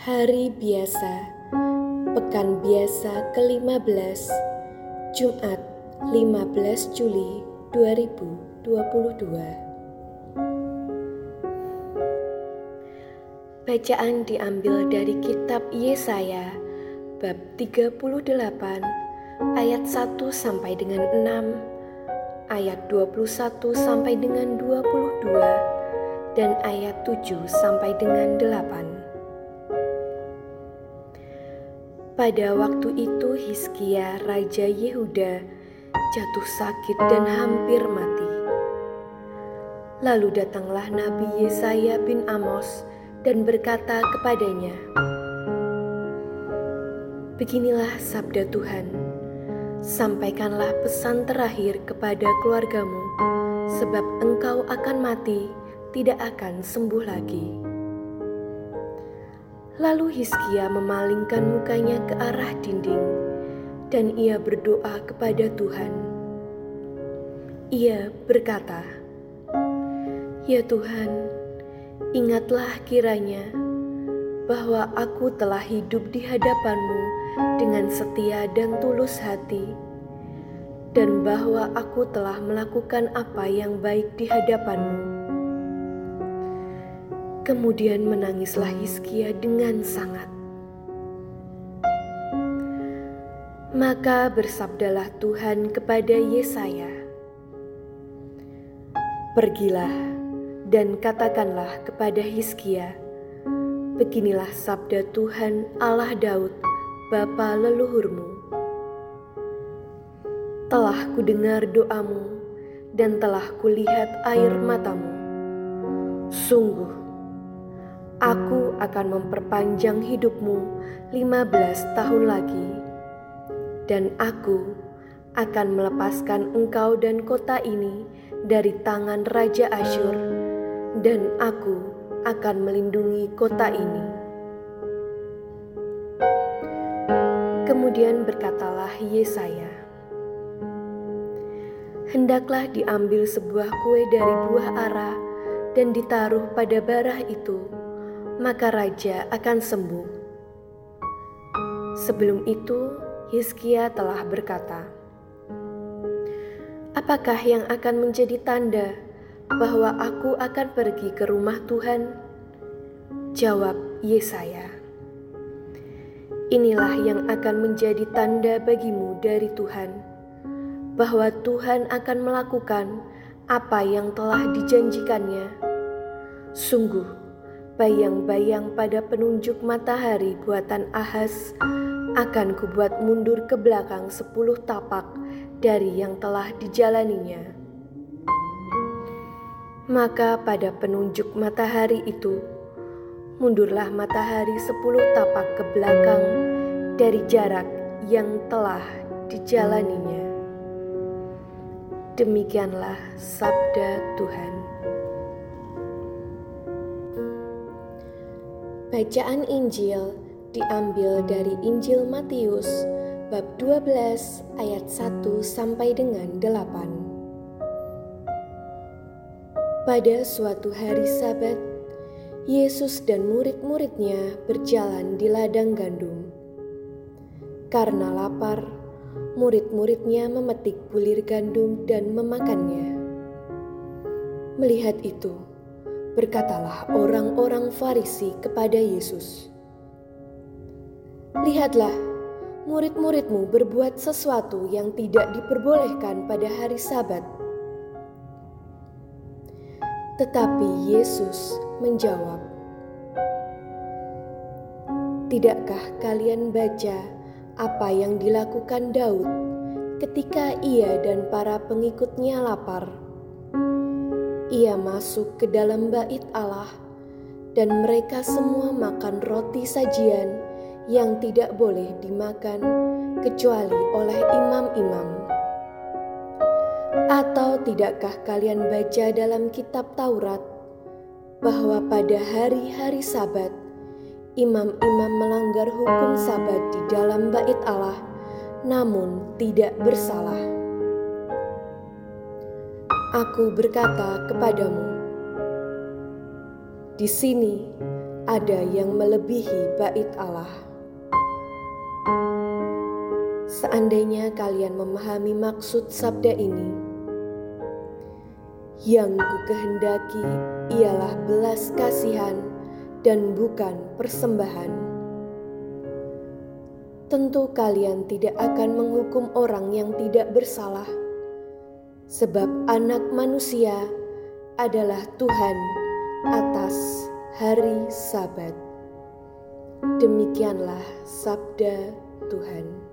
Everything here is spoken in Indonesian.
Hari biasa, pekan biasa ke-15, Jumat 15 Juli 2022. Bacaan diambil dari kitab Yesaya bab 38 ayat 1 sampai dengan 6, ayat 21 sampai dengan 22 dan ayat 7 sampai dengan 8. Pada waktu itu Hizkia raja Yehuda jatuh sakit dan hampir mati. Lalu datanglah Nabi Yesaya bin Amos dan berkata kepadanya, Beginilah sabda Tuhan, sampaikanlah pesan terakhir kepada keluargamu, sebab engkau akan mati tidak akan sembuh lagi. Lalu Hizkia memalingkan mukanya ke arah dinding dan ia berdoa kepada Tuhan. Ia berkata, "Ya Tuhan, ingatlah kiranya bahwa aku telah hidup di hadapan-Mu dengan setia dan tulus hati." dan bahwa aku telah melakukan apa yang baik di hadapanmu. Kemudian menangislah Hizkia dengan sangat. Maka bersabdalah Tuhan kepada Yesaya, Pergilah dan katakanlah kepada Hizkia, Beginilah sabda Tuhan Allah Daud, Bapa leluhurmu. Telah kudengar doamu dan telah kulihat air matamu. Sungguh, Aku akan memperpanjang hidupmu 15 tahun lagi, dan aku akan melepaskan engkau dan kota ini dari tangan Raja Asyur, dan aku akan melindungi kota ini. Kemudian berkatalah Yesaya, Hendaklah diambil sebuah kue dari buah ara dan ditaruh pada barah itu, maka raja akan sembuh. Sebelum itu, Hizkia telah berkata, "Apakah yang akan menjadi tanda bahwa aku akan pergi ke rumah Tuhan?" Jawab Yesaya, "Inilah yang akan menjadi tanda bagimu dari Tuhan, bahwa Tuhan akan melakukan apa yang telah dijanjikannya. Sungguh, bayang-bayang pada penunjuk matahari buatan Ahaz akan kubuat mundur ke belakang sepuluh tapak dari yang telah dijalaninya. Maka pada penunjuk matahari itu, mundurlah matahari sepuluh tapak ke belakang dari jarak yang telah dijalaninya. Demikianlah sabda Tuhan. Bacaan Injil diambil dari Injil Matius bab 12 ayat 1 sampai dengan 8. Pada suatu hari Sabat, Yesus dan murid-muridnya berjalan di ladang gandum. Karena lapar, murid-muridnya memetik bulir gandum dan memakannya. Melihat itu, Berkatalah orang-orang Farisi kepada Yesus, "Lihatlah, murid-muridmu berbuat sesuatu yang tidak diperbolehkan pada hari Sabat." Tetapi Yesus menjawab, "Tidakkah kalian baca apa yang dilakukan Daud ketika ia dan para pengikutnya lapar?" Ia masuk ke dalam bait Allah, dan mereka semua makan roti sajian yang tidak boleh dimakan kecuali oleh imam-imam. Atau tidakkah kalian baca dalam kitab Taurat bahwa pada hari-hari Sabat imam-imam melanggar hukum Sabat di dalam bait Allah, namun tidak bersalah? Aku berkata kepadamu, di sini ada yang melebihi bait Allah. Seandainya kalian memahami maksud sabda ini, yang ku kehendaki ialah belas kasihan dan bukan persembahan. Tentu kalian tidak akan menghukum orang yang tidak bersalah, sebab Anak Manusia adalah Tuhan atas hari Sabat. Demikianlah sabda Tuhan.